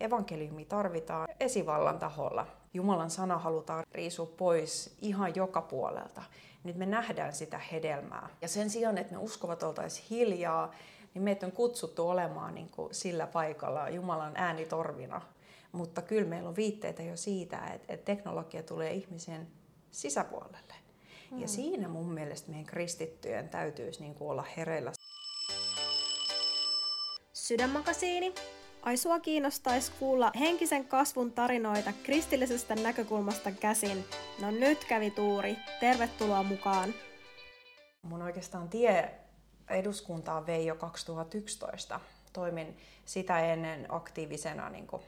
evankeliumi tarvitaan esivallan taholla. Jumalan sana halutaan riisua pois ihan joka puolelta. Nyt me nähdään sitä hedelmää. Ja sen sijaan, että me uskovat oltaisiin hiljaa, niin meitä on kutsuttu olemaan niin kuin sillä paikalla Jumalan äänitorvina. Mutta kyllä meillä on viitteitä jo siitä, että, että teknologia tulee ihmisen sisäpuolelle. Mm. Ja siinä mun mielestä meidän kristittyjen täytyisi niin kuin olla hereillä. Sydänmakasiini. Ai sua kiinnostaisi kuulla henkisen kasvun tarinoita kristillisestä näkökulmasta käsin. No nyt kävi tuuri. Tervetuloa mukaan. Mun oikeastaan tie eduskuntaan vei jo 2011. Toimin sitä ennen aktiivisena niin kuin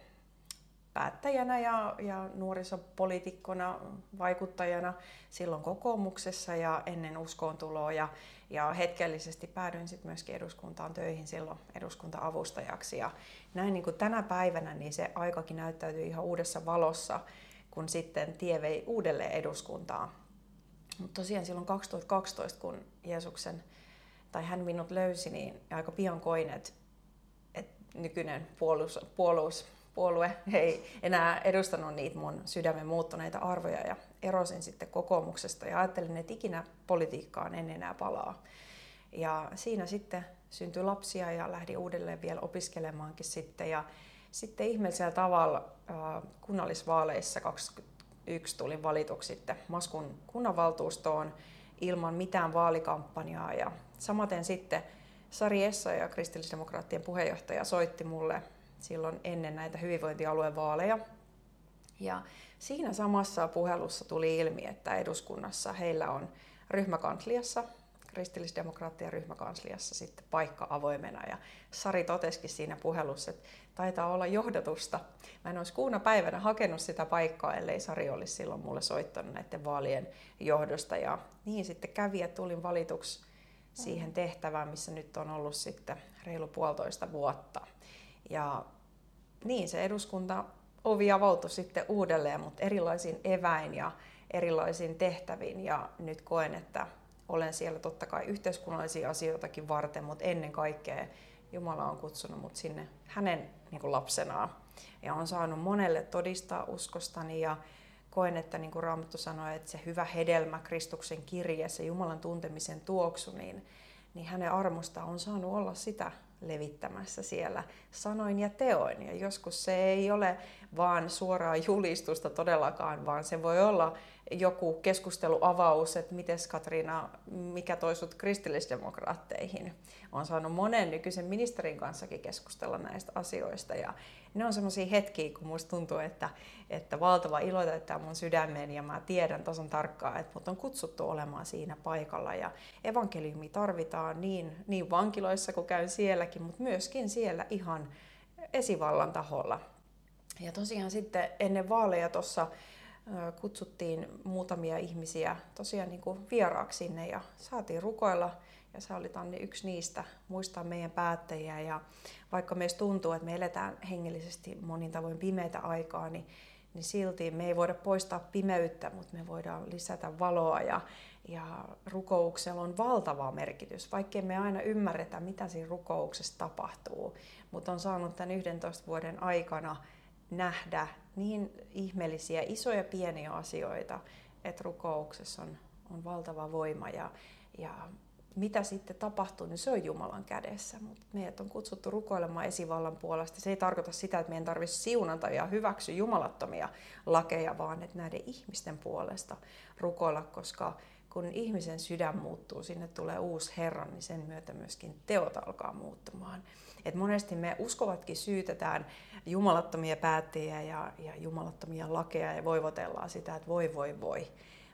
päättäjänä ja, ja nuorisopoliitikkona, vaikuttajana silloin kokoomuksessa ja ennen uskoontuloa. Ja, ja hetkellisesti päädyin sitten myöskin eduskuntaan töihin silloin eduskunta-avustajaksi. Ja näin niin kuin tänä päivänä niin se aikakin näyttäytyy ihan uudessa valossa, kun sitten tie vei uudelleen eduskuntaan. Mutta tosiaan silloin 2012, kun Jeesuksen tai hän minut löysi, niin aika pian koin, että, että nykyinen puolus, puolus, puolue ei enää edustanut niitä mun sydämen muuttuneita arvoja ja erosin sitten kokoomuksesta. Ja ajattelin, että ikinä politiikkaan en enää palaa. Ja siinä sitten syntyi lapsia ja lähdin uudelleen vielä opiskelemaankin sitten. Ja sitten ihmeellisellä tavalla kunnallisvaaleissa 2021 tulin valituksi sitten Maskun kunnanvaltuustoon ilman mitään vaalikampanjaa. Ja samaten sitten Sari Essa ja kristillisdemokraattien puheenjohtaja soitti mulle silloin ennen näitä hyvinvointialueen vaaleja. Ja siinä samassa puhelussa tuli ilmi, että eduskunnassa heillä on ryhmäkansliassa, kristillisdemokraattien ryhmäkansliassa sitten paikka avoimena. Ja Sari totesikin siinä puhelussa, että taitaa olla johdatusta. Mä en olisi kuuna päivänä hakenut sitä paikkaa, ellei Sari olisi silloin mulle soittanut näiden vaalien johdosta. Ja niin sitten kävi, että tulin valituksi siihen tehtävään, missä nyt on ollut sitten reilu puolitoista vuotta. Ja niin se eduskunta ovi avautui sitten uudelleen, mutta erilaisin eväin ja erilaisin tehtäviin. Ja nyt koen, että olen siellä totta kai yhteiskunnallisia asioitakin varten, mutta ennen kaikkea Jumala on kutsunut mut sinne hänen niin kuin lapsenaan. Ja on saanut monelle todistaa uskostani ja koen, että niin kuin Raamattu sanoi, että se hyvä hedelmä Kristuksen kirje, se Jumalan tuntemisen tuoksu, niin, niin hänen armosta on saanut olla sitä levittämässä siellä sanoin ja teoin. Ja joskus se ei ole vaan suoraa julistusta todellakaan, vaan se voi olla joku keskusteluavaus, että miten Katriina, mikä toi sut kristillisdemokraatteihin. Olen saanut monen nykyisen ministerin kanssakin keskustella näistä asioista ja ne on semmoisia hetkiä, kun musta tuntuu, että, että valtava ilo täyttää mun sydämeen ja mä tiedän tasan tarkkaan, että mut on kutsuttu olemaan siinä paikalla ja evankeliumi tarvitaan niin, niin vankiloissa kuin käyn sielläkin, mutta myöskin siellä ihan esivallan taholla. Ja tosiaan sitten ennen vaaleja tuossa kutsuttiin muutamia ihmisiä tosiaan niin kuin vieraaksi sinne ja saatiin rukoilla ja sä olit Anni yksi niistä, muistaa meidän päättäjiä. Ja vaikka meistä tuntuu, että me eletään hengellisesti monin tavoin pimeitä aikaa, niin, niin silti me ei voida poistaa pimeyttä, mutta me voidaan lisätä valoa. Ja, ja rukouksella on valtava merkitys, vaikkei me aina ymmärretä, mitä siinä rukouksessa tapahtuu, mutta on saanut tämän 11 vuoden aikana nähdä niin ihmeellisiä, isoja pieniä asioita, että rukouksessa on, on valtava voima. Ja, ja mitä sitten tapahtuu, niin se on Jumalan kädessä. Mutta meidät on kutsuttu rukoilemaan esivallan puolesta. Se ei tarkoita sitä, että meidän tarvitsisi siunata ja hyväksyä jumalattomia lakeja, vaan että näiden ihmisten puolesta rukoilla, koska kun ihmisen sydän muuttuu, sinne tulee uusi Herra, niin sen myötä myöskin teot alkaa muuttumaan. Et monesti me uskovatkin syytetään jumalattomia päättäjiä ja, ja jumalattomia lakeja ja voivotellaan sitä, että voi voi voi.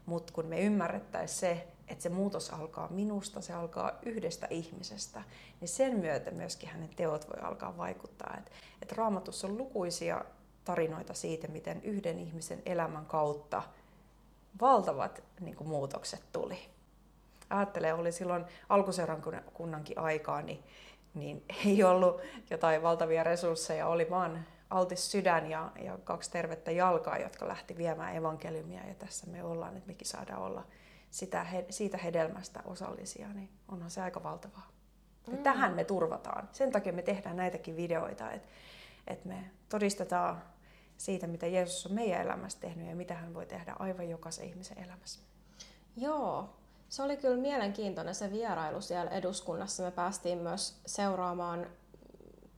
Mutta kun me ymmärrettäisiin se, että se muutos alkaa minusta, se alkaa yhdestä ihmisestä, niin sen myötä myöskin hänen teot voi alkaa vaikuttaa. Et, et raamatussa on lukuisia tarinoita siitä, miten yhden ihmisen elämän kautta valtavat niin kuin, muutokset tuli. Ajattele, oli silloin alkuseurankunnankin aikaa, niin, niin ei ollut jotain valtavia resursseja, oli vaan altis sydän ja, ja kaksi tervettä jalkaa, jotka lähti viemään evankeliumia ja tässä me ollaan, että mekin saadaan olla sitä, siitä hedelmästä osallisia, niin onhan se aika valtavaa. Mm. tähän me turvataan. Sen takia me tehdään näitäkin videoita, että, että me todistetaan siitä, mitä Jeesus on meidän elämässä tehnyt ja mitä hän voi tehdä aivan jokaisen ihmisen elämässä. Joo, se oli kyllä mielenkiintoinen se vierailu siellä eduskunnassa. Me päästiin myös seuraamaan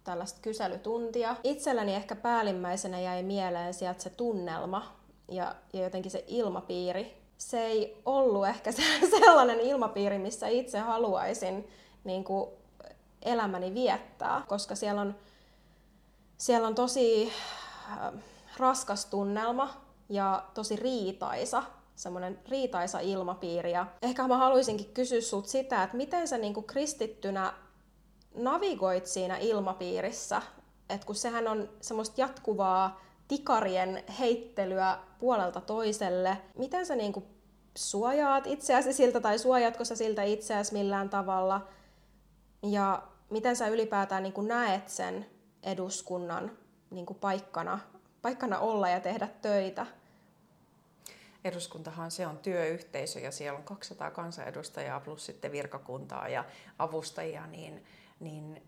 tällaista kyselytuntia. Itselläni ehkä päällimmäisenä jäi mieleen sieltä se tunnelma ja, ja jotenkin se ilmapiiri. Se ei ollut ehkä se, sellainen ilmapiiri, missä itse haluaisin niin kuin elämäni viettää, koska siellä on, siellä on tosi äh, raskas tunnelma ja tosi riitaisa semmoinen riitaisa ilmapiiri. Ja ehkä mä haluaisinkin kysyä sut sitä, että miten sä niin kristittynä navigoit siinä ilmapiirissä, että kun sehän on semmoista jatkuvaa tikarien heittelyä puolelta toiselle, miten sä niin suojaat itseäsi siltä tai suojaatko sä siltä itseäsi millään tavalla ja miten sä ylipäätään niin näet sen eduskunnan niin paikkana, paikkana olla ja tehdä töitä? eduskuntahan se on työyhteisö ja siellä on 200 kansanedustajaa plus sitten virkakuntaa ja avustajia, niin, niin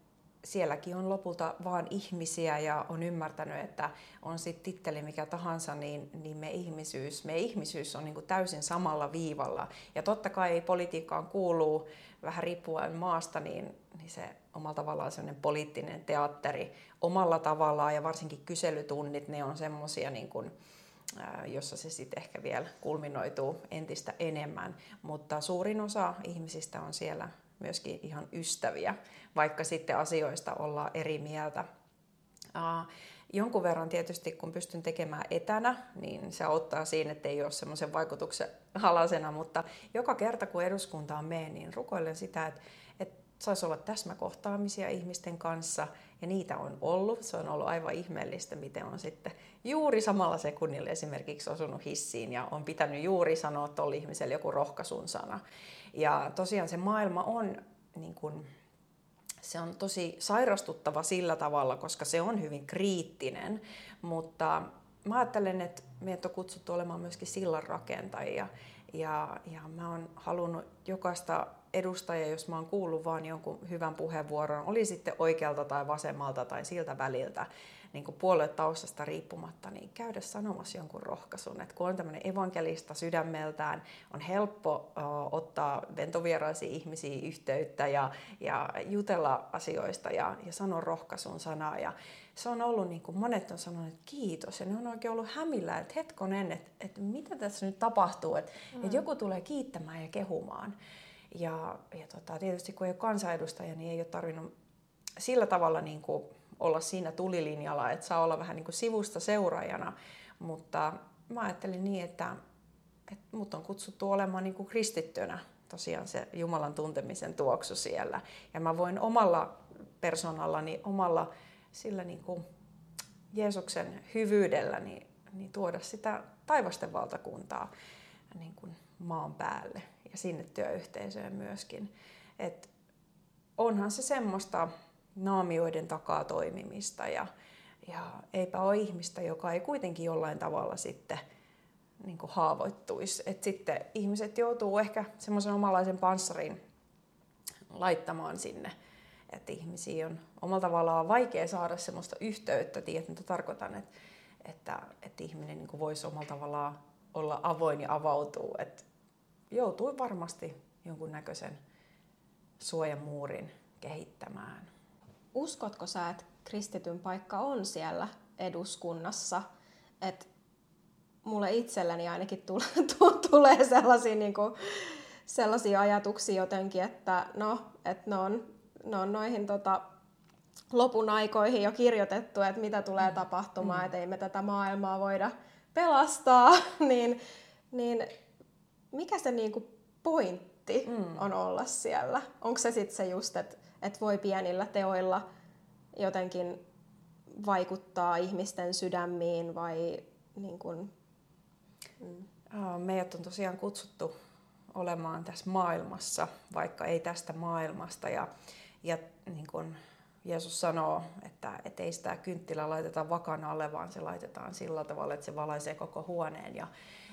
sielläkin on lopulta vain ihmisiä ja on ymmärtänyt, että on sitten titteli mikä tahansa, niin, niin me ihmisyys, me ihmisyys on niin kuin täysin samalla viivalla. Ja totta kai politiikkaan kuuluu vähän riippuen maasta, niin, niin se omalla tavallaan sellainen poliittinen teatteri omalla tavallaan ja varsinkin kyselytunnit, ne on semmoisia niin kuin, jossa se sitten ehkä vielä kulminoituu entistä enemmän. Mutta suurin osa ihmisistä on siellä myöskin ihan ystäviä, vaikka sitten asioista ollaan eri mieltä. Jonkun verran tietysti, kun pystyn tekemään etänä, niin se auttaa siinä, että ei ole semmoisen vaikutuksen halasena, mutta joka kerta kun eduskuntaan menen, niin rukoilen sitä, että saisi olla täsmäkohtaamisia ihmisten kanssa, ja niitä on ollut. Se on ollut aivan ihmeellistä, miten on sitten juuri samalla sekunnilla esimerkiksi osunut hissiin ja on pitänyt juuri sanoa tuolle ihmiselle joku rohkaisun sana. Ja tosiaan se maailma on niin kuin, se on tosi sairastuttava sillä tavalla, koska se on hyvin kriittinen, mutta mä ajattelen, että meidät on kutsuttu olemaan myöskin sillanrakentajia. Ja, ja mä oon halunnut jokaista edustajaa, jos mä oon kuullut vaan jonkun hyvän puheenvuoron, oli sitten oikealta tai vasemmalta tai siltä väliltä, niin kuin puoluetaustasta riippumatta, niin käydä sanomassa jonkun rohkaisun. Että kun on tämmöinen evankelista sydämeltään, on helppo uh, ottaa ventovieraisia ihmisiä yhteyttä ja, ja jutella asioista ja, ja sanoa rohkaisun sanaa. Ja se on ollut, niin kuin monet on sanonut, että kiitos. Ja ne on oikein ollut hämillä, että hetkonen, että, että mitä tässä nyt tapahtuu, että, mm. että joku tulee kiittämään ja kehumaan. Ja, ja tota, tietysti kun ei ole kansanedustaja, niin ei ole tarvinnut sillä tavalla niin kuin olla siinä tulilinjalla, että saa olla vähän niin kuin sivusta seuraajana. Mutta mä ajattelin niin, että, että mut on kutsuttu olemaan niin kuin kristittynä tosiaan se Jumalan tuntemisen tuoksu siellä. Ja mä voin omalla persoonallani, omalla sillä niin kuin Jeesuksen hyvyydellä niin, niin tuoda sitä taivasten valtakuntaa niin kuin maan päälle ja sinne työyhteisöön myöskin. Et onhan se semmoista naamioiden takaa toimimista ja, ja eipä ole ihmistä, joka ei kuitenkin jollain tavalla sitten niin kuin haavoittuisi. Et sitten ihmiset joutuu ehkä semmoisen omanlaisen panssarin laittamaan sinne. Että ihmisiä on omalla tavallaan vaikea saada semmoista yhteyttä, tiedät mitä tarkoitan, että, että, että ihminen niin voisi omalla tavallaan olla avoin ja avautua. Että joutuu varmasti jonkun näköisen suojamuurin kehittämään uskotko sä, että kristityn paikka on siellä eduskunnassa? Että mulle itselläni ainakin tulee, tulee sellaisia, niin kuin, sellaisia ajatuksia jotenkin, että no, että ne on, ne on noihin tota, lopun aikoihin jo kirjoitettu, että mitä tulee mm. tapahtumaan, mm. että ei me tätä maailmaa voida pelastaa, niin, niin mikä se niinku pointti mm. on olla siellä? Onko se sitten se just, että että voi pienillä teoilla jotenkin vaikuttaa ihmisten sydämiin vai niin kuin, mm. Meidät on tosiaan kutsuttu olemaan tässä maailmassa, vaikka ei tästä maailmasta. Ja, ja niin kuin Jeesus sanoo, että, että ei sitä kynttilää laiteta vakan alle, vaan se laitetaan sillä tavalla, että se valaisee koko huoneen. Ja,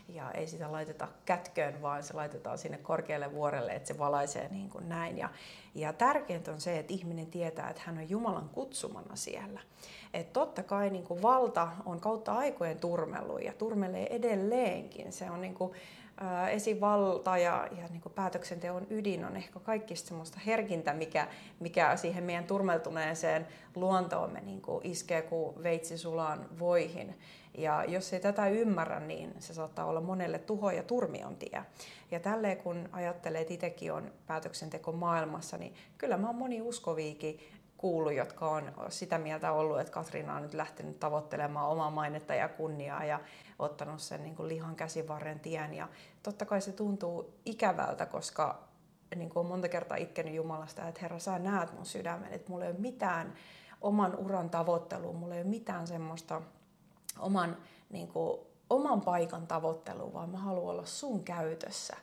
ja ei sitä laiteta kätköön, vaan se laitetaan sinne korkealle vuorelle, että se valaisee niin kuin näin. Ja, ja tärkeintä on se, että ihminen tietää, että hän on Jumalan kutsumana siellä. Että totta kai niin kuin valta on kautta aikojen turmellut ja turmelee edelleenkin. Se on niin kuin, esivalta ja, ja niin kuin päätöksenteon ydin on ehkä kaikista semmoista herkintä, mikä, mikä siihen meidän turmeltuneeseen luontoomme niin kuin iskee kuin veitsi sulaan voihin. Ja jos ei tätä ymmärrä, niin se saattaa olla monelle tuho ja turmion tie. Ja tälleen kun ajattelee, että itsekin on päätöksenteko maailmassa, niin kyllä mä oon moni uskoviikin kuullut, jotka on sitä mieltä ollut, että Katriina on nyt lähtenyt tavoittelemaan omaa mainetta ja kunniaa ja ottanut sen niin kuin lihan käsivarren tien. Ja totta kai se tuntuu ikävältä, koska niin kuin on monta kertaa itkenyt Jumalasta, että Herra, sä näet mun sydämen, että mulla ei ole mitään oman uran tavoittelua, mulla ei ole mitään semmoista oman, niin kuin, oman paikan tavoittelua, vaan mä haluan olla sun käytössä.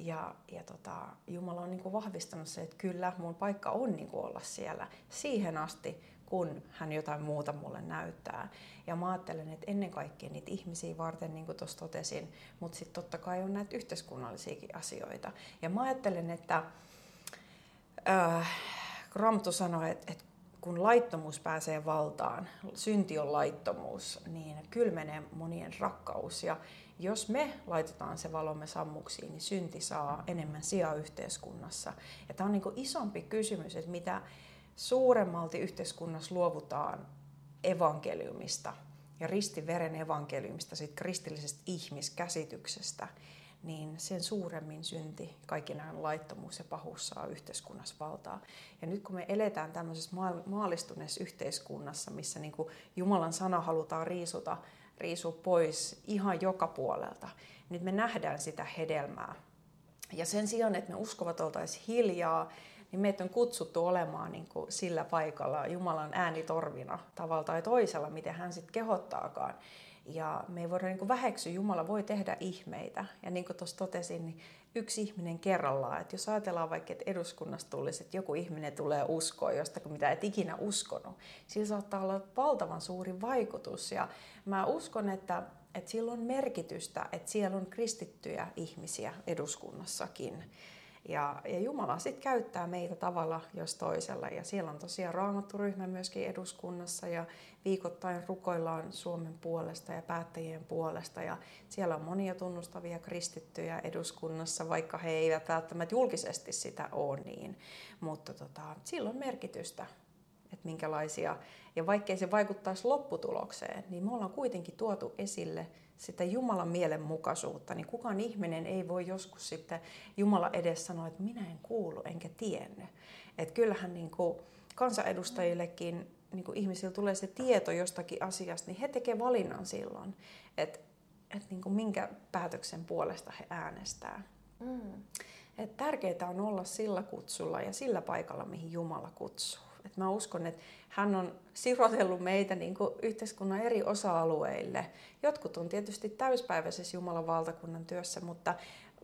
Ja, ja tota, Jumala on niin kuin vahvistanut se, että kyllä mun paikka on niin kuin olla siellä siihen asti, kun hän jotain muuta mulle näyttää. Ja mä ajattelen, että ennen kaikkea niitä ihmisiä varten, niin kuin tuossa totesin, mutta sitten totta kai on näitä yhteiskunnallisiakin asioita. Ja mä ajattelen, että äh, Raamattu sanoi, että, että kun laittomuus pääsee valtaan, synti on laittomuus, niin kylmenee monien rakkaus. Ja jos me laitetaan se valomme sammuksiin, niin synti saa enemmän sijaa yhteiskunnassa. Ja tämä on niin isompi kysymys, että mitä suuremmalti yhteiskunnassa luovutaan evankeliumista ja ristiveren evankeliumista, siitä kristillisestä ihmiskäsityksestä, niin sen suuremmin synti, kaikki nämä laittomuus ja pahuus saa yhteiskunnassa valtaa. Ja nyt kun me eletään tämmöisessä maalistuneessa yhteiskunnassa, missä niin kuin Jumalan sana halutaan riisuta, riisua pois ihan joka puolelta, nyt me nähdään sitä hedelmää. Ja sen sijaan, että me uskovat oltaisiin hiljaa, niin meitä on kutsuttu olemaan niin kuin sillä paikalla Jumalan äänitorvina tavalla tai toisella, miten hän sitten kehottaakaan. Ja me ei voida niin väheksyä, Jumala voi tehdä ihmeitä. Ja niin kuin tuossa totesin, niin yksi ihminen kerrallaan. Että jos ajatellaan vaikka, että eduskunnasta tulisi, että joku ihminen tulee uskoa jostakin, mitä et ikinä uskonut, sillä saattaa olla valtavan suuri vaikutus. Ja mä uskon, että, että sillä on merkitystä, että siellä on kristittyjä ihmisiä eduskunnassakin. Ja, ja Jumala sitten käyttää meitä tavalla jos toisella. Ja siellä on tosiaan raamatturyhmä myöskin eduskunnassa ja viikoittain rukoillaan Suomen puolesta ja päättäjien puolesta. Ja siellä on monia tunnustavia kristittyjä eduskunnassa, vaikka he eivät välttämättä julkisesti sitä ole niin. Mutta tota, sillä on merkitystä, minkälaisia, ja vaikkei se vaikuttaisi lopputulokseen, niin me ollaan kuitenkin tuotu esille sitä Jumalan mielenmukaisuutta, niin kukaan ihminen ei voi joskus sitten Jumala edes sanoa, että minä en kuulu enkä tiennyt. Että kyllähän niin kuin kansanedustajillekin niin kuin ihmisillä tulee se tieto jostakin asiasta, niin he tekevät valinnan silloin, että, että niin kuin minkä päätöksen puolesta he äänestää. Mm. Et tärkeää on olla sillä kutsulla ja sillä paikalla, mihin Jumala kutsuu. Et mä uskon, että hän on sirotellut meitä niin kuin yhteiskunnan eri osa-alueille. Jotkut on tietysti täyspäiväisessä Jumalan valtakunnan työssä, mutta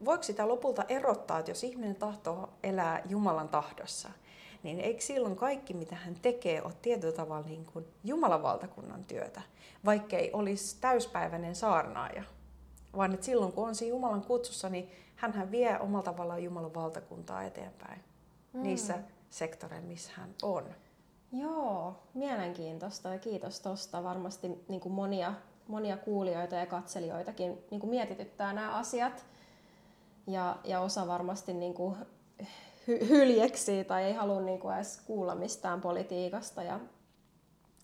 voiko sitä lopulta erottaa, että jos ihminen tahtoo elää Jumalan tahdossa, niin eikö silloin kaikki, mitä hän tekee, ole tietyllä tavalla niin kuin Jumalan valtakunnan työtä, vaikkei olisi täyspäiväinen saarnaaja. Vaan että silloin, kun on siinä Jumalan kutsussa, niin hän vie omalla tavallaan Jumalan valtakuntaa eteenpäin mm. niissä sektoreilla, missä hän on. Joo, mielenkiintoista ja kiitos tuosta. Varmasti niin kuin monia, monia kuulijoita ja katselijoitakin niin kuin mietityttää nämä asiat. Ja, ja osa varmasti niin kuin hy- hyljeksii tai ei halua niin kuin edes kuulla mistään politiikasta ja,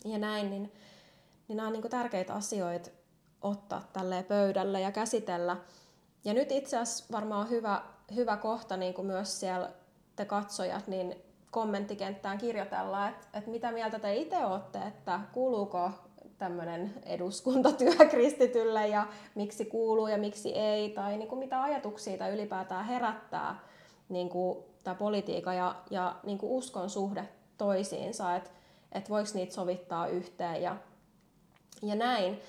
ja näin. Niin, niin nämä on niin kuin tärkeitä asioita ottaa tälle pöydälle ja käsitellä. Ja nyt itse asiassa varmaan hyvä, hyvä kohta niin kuin myös siellä te katsojat, niin kommenttikenttään kirjoitella, että, että mitä mieltä te itse olette, että kuuluuko tämmöinen eduskuntatyö kristitylle ja miksi kuuluu ja miksi ei, tai niin kuin mitä ajatuksia tai ylipäätään herättää niin kuin tämä politiikka ja, ja niin kuin uskon suhde toisiinsa, että että voiko niitä sovittaa yhteen ja, ja näin.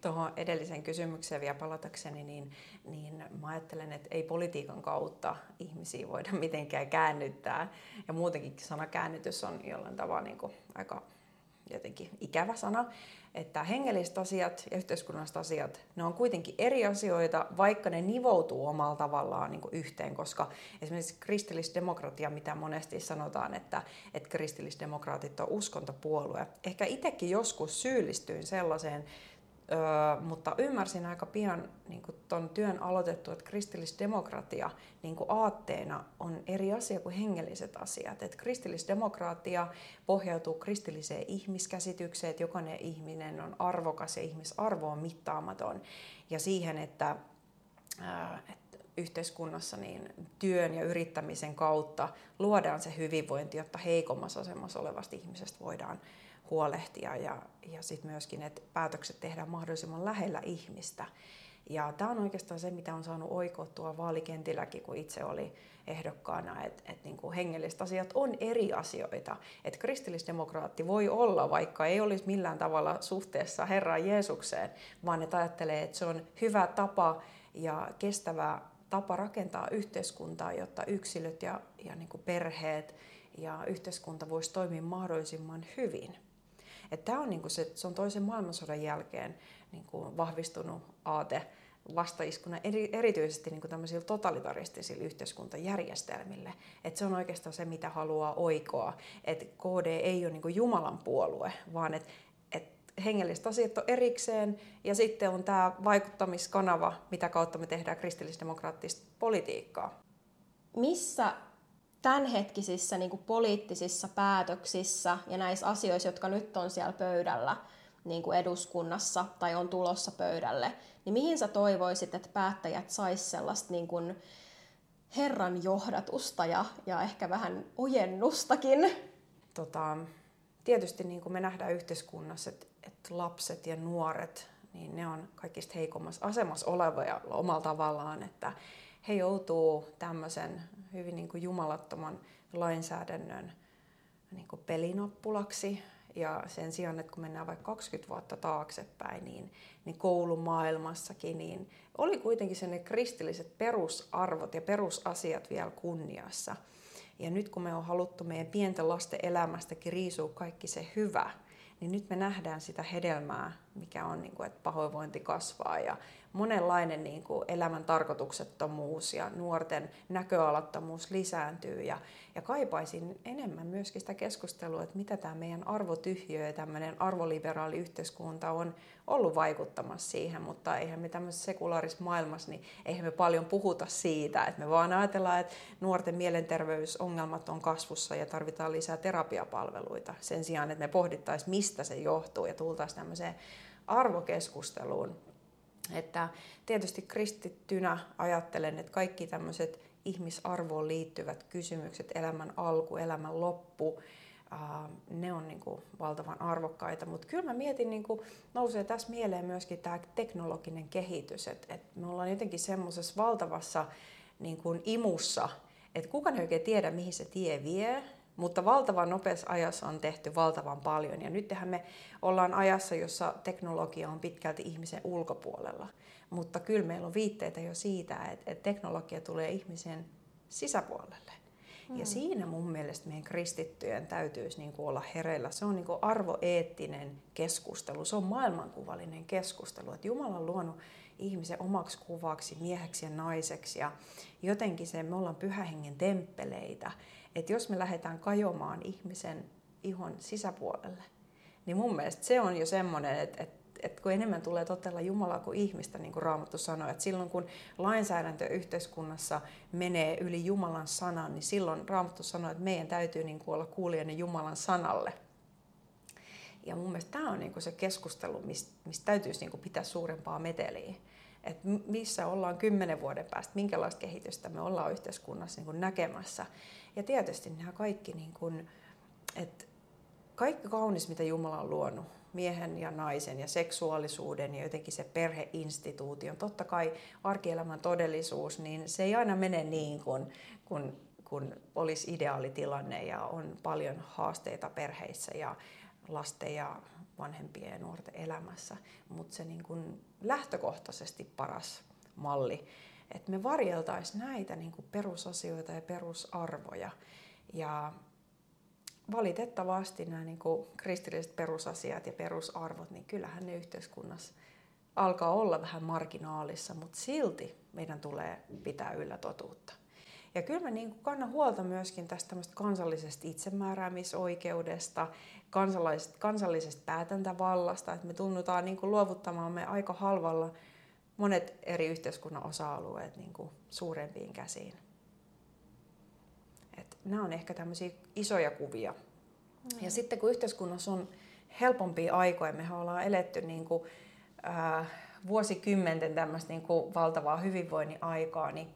Tuohon edelliseen kysymykseen vielä palatakseni, niin, niin mä ajattelen, että ei politiikan kautta ihmisiä voida mitenkään käännyttää. Ja muutenkin sana käännytys on jollain tavalla niin kuin aika jotenkin ikävä sana, että hengelliset asiat ja yhteiskunnalliset asiat, ne on kuitenkin eri asioita, vaikka ne nivoutuu omalla tavallaan niin yhteen, koska esimerkiksi kristillisdemokratia, mitä monesti sanotaan, että, että kristillisdemokraatit on uskontopuolue. Ehkä itsekin joskus syyllistyin sellaiseen Öö, mutta ymmärsin aika pian niin tuon työn aloitettu, että kristillisdemokratia niin aatteena on eri asia kuin hengelliset asiat. Että kristillisdemokratia pohjautuu kristilliseen ihmiskäsitykseen, että jokainen ihminen on arvokas ja ihmisarvo on mittaamaton. Ja siihen, että, ää, että yhteiskunnassa niin työn ja yrittämisen kautta luodaan se hyvinvointi, jotta heikommassa asemassa olevasta ihmisestä voidaan huolehtia ja, ja sitten myöskin, että päätökset tehdään mahdollisimman lähellä ihmistä. Ja tämä on oikeastaan se, mitä on saanut oikottua vaalikentilläkin, kun itse oli ehdokkaana, että et niinku hengelliset asiat on eri asioita. Että kristillisdemokraatti voi olla, vaikka ei olisi millään tavalla suhteessa Herran Jeesukseen, vaan että ajattelee, että se on hyvä tapa ja kestävä tapa rakentaa yhteiskuntaa, jotta yksilöt ja, ja niinku perheet ja yhteiskunta voisi toimia mahdollisimman hyvin. Tämä on, niinku se, se on toisen maailmansodan jälkeen niinku vahvistunut aate vastaiskuna eri, erityisesti niin tämmöisillä totalitaristisilla yhteiskuntajärjestelmille. Et se on oikeastaan se, mitä haluaa oikoa. Et KD ei ole niin Jumalan puolue, vaan että et hengelliset asiat on erikseen ja sitten on tämä vaikuttamiskanava, mitä kautta me tehdään kristillisdemokraattista politiikkaa. Missä tämänhetkisissä niin kuin poliittisissa päätöksissä ja näissä asioissa, jotka nyt on siellä pöydällä niin kuin eduskunnassa tai on tulossa pöydälle, niin mihin sä toivoisit, että päättäjät sais sellaista niin kuin Herran johdatusta ja, ja ehkä vähän ojennustakin? Tota, tietysti niin kuin me nähdään yhteiskunnassa, että, että lapset ja nuoret, niin ne on kaikista heikommassa asemassa olevia omalla tavallaan, että he joutuu tämmöisen hyvin niin kuin jumalattoman lainsäädännön niin kuin pelinappulaksi. Ja sen sijaan, että kun mennään vaikka 20 vuotta taaksepäin, niin, niin koulumaailmassakin, niin oli kuitenkin sen kristilliset perusarvot ja perusasiat vielä kunniassa. Ja nyt kun me on haluttu meidän pienten lasten elämästäkin riisua kaikki se hyvä, niin nyt me nähdään sitä hedelmää, mikä on, niin kuin, että pahoinvointi kasvaa ja monenlainen niin kuin elämän tarkoituksettomuus ja nuorten näköalattomuus lisääntyy. Ja, ja kaipaisin enemmän myöskin sitä keskustelua, että mitä tämä meidän arvotyhjö ja tämmöinen arvoliberaali yhteiskunta on ollut vaikuttamassa siihen, mutta eihän me tämmöisessä sekulaarisessa maailmassa, niin eihän me paljon puhuta siitä, että me vaan ajatellaan, että nuorten mielenterveysongelmat on kasvussa ja tarvitaan lisää terapiapalveluita sen sijaan, että me pohdittaisiin, mistä se johtuu ja tultaisiin tämmöiseen arvokeskusteluun. Että tietysti kristittynä ajattelen, että kaikki tämmöiset ihmisarvoon liittyvät kysymykset, elämän alku, elämän loppu, ne on niin kuin valtavan arvokkaita. Mutta kyllä mä mietin, niin kuin nousee tässä mieleen myöskin tämä teknologinen kehitys, että et me ollaan jotenkin semmoisessa valtavassa niin kuin imussa, että kukaan ei oikein tiedä, mihin se tie vie, mutta valtavan nopeassa ajassa on tehty valtavan paljon. Ja nythän me ollaan ajassa, jossa teknologia on pitkälti ihmisen ulkopuolella. Mutta kyllä meillä on viitteitä jo siitä, että, että teknologia tulee ihmisen sisäpuolelle. Mm. Ja siinä mun mielestä meidän kristittyjen täytyisi niin kuin olla hereillä. Se on niin kuin arvoeettinen keskustelu, se on maailmankuvallinen keskustelu. Että Jumala on luonut ihmisen omaksi kuvaksi, mieheksi ja naiseksi. Ja jotenkin se, me ollaan pyhähengen temppeleitä että jos me lähdetään kajomaan ihmisen ihon sisäpuolelle, niin mun mielestä se on jo semmoinen, että, että että kun enemmän tulee totella Jumalaa kuin ihmistä, niin kuin Raamattu sanoi, että silloin kun lainsäädäntö yhteiskunnassa menee yli Jumalan sanan, niin silloin Raamattu sanoi, että meidän täytyy niin kuin olla kuulijainen Jumalan sanalle. Ja mun mielestä tämä on niin kuin se keskustelu, mistä, mistä täytyisi niin kuin pitää suurempaa meteliä että missä ollaan kymmenen vuoden päästä, minkälaista kehitystä me ollaan yhteiskunnassa niin kuin näkemässä. Ja tietysti nämä kaikki, niin kuin, että kaikki kaunis, mitä Jumala on luonut, miehen ja naisen ja seksuaalisuuden ja jotenkin se perheinstituution, totta kai arkielämän todellisuus, niin se ei aina mene niin kuin, kun, kun olisi ideaalitilanne ja on paljon haasteita perheissä ja lasten ja vanhempien ja nuorten elämässä, mutta se niin kuin lähtökohtaisesti paras malli, että me varjeltaisiin näitä niin kuin perusasioita ja perusarvoja. Ja valitettavasti nämä niin kuin kristilliset perusasiat ja perusarvot, niin kyllähän ne yhteiskunnassa alkaa olla vähän marginaalissa, mutta silti meidän tulee pitää yllä totuutta. Ja kyllä mä niin kannan huolta myöskin tästä kansallisesta itsemääräämisoikeudesta, kansallisesta, kansallisesta päätäntävallasta, että me tunnutaan niin luovuttamaan me aika halvalla monet eri yhteiskunnan osa-alueet niin kuin suurempiin käsiin. Et nämä on ehkä tämmöisiä isoja kuvia. Mm. Ja sitten kun yhteiskunnassa on helpompia aikoja, me ollaan eletty niin kuin, äh, vuosikymmenten tämmöistä niin kuin valtavaa hyvinvoinnin aikaa, niin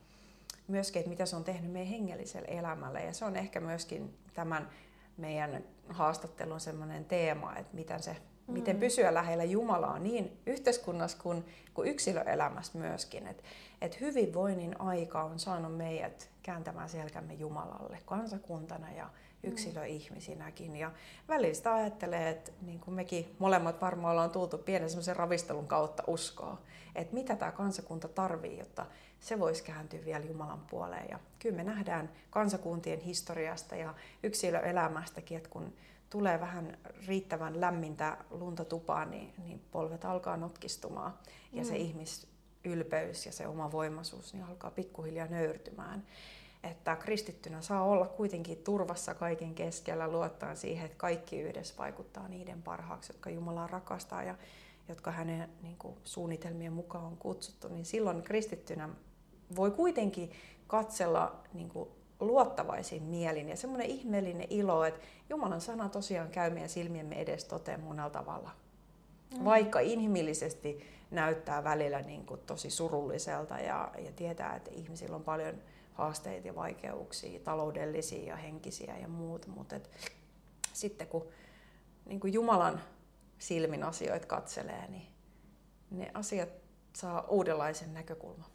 myöskin, että mitä se on tehnyt meidän hengelliselle elämälle. Ja se on ehkä myöskin tämän meidän haastattelun semmoinen teema, että miten, se, mm. miten pysyä lähellä Jumalaa niin yhteiskunnassa kuin, kuin yksilöelämässä myöskin. Että et hyvinvoinnin aika on saanut meidät kääntämään selkämme Jumalalle kansakuntana ja yksilöihmisinäkin. Ja välillä sitä ajattelee, että niin kuin mekin molemmat varmaan ollaan tultu pienen semmoisen ravistelun kautta uskoa, että mitä tämä kansakunta tarvii, jotta se voisi kääntyä vielä Jumalan puoleen. Ja kyllä me nähdään kansakuntien historiasta ja yksilöelämästäkin, että kun tulee vähän riittävän lämmintä lunta tupaan, niin, niin polvet alkaa notkistumaan ja mm. se ihmisylpeys ja se oma voimaisuus niin alkaa pikkuhiljaa nöyrtymään että kristittynä saa olla kuitenkin turvassa kaiken keskellä luottaa siihen, että kaikki yhdessä vaikuttaa niiden parhaaksi, jotka Jumalaa rakastaa ja jotka hänen niin kuin, suunnitelmien mukaan on kutsuttu, niin silloin kristittynä voi kuitenkin katsella niin kuin, luottavaisin mielin ja semmoinen ihmeellinen ilo, että Jumalan sana tosiaan käy meidän silmiemme edes toteen monella tavalla. Mm. Vaikka inhimillisesti näyttää välillä niin kuin, tosi surulliselta ja, ja tietää, että ihmisillä on paljon haasteita ja vaikeuksia, taloudellisia ja henkisiä ja muut, mutta et, sitten kun niin kuin Jumalan silmin asioita katselee, niin ne asiat saa uudenlaisen näkökulman.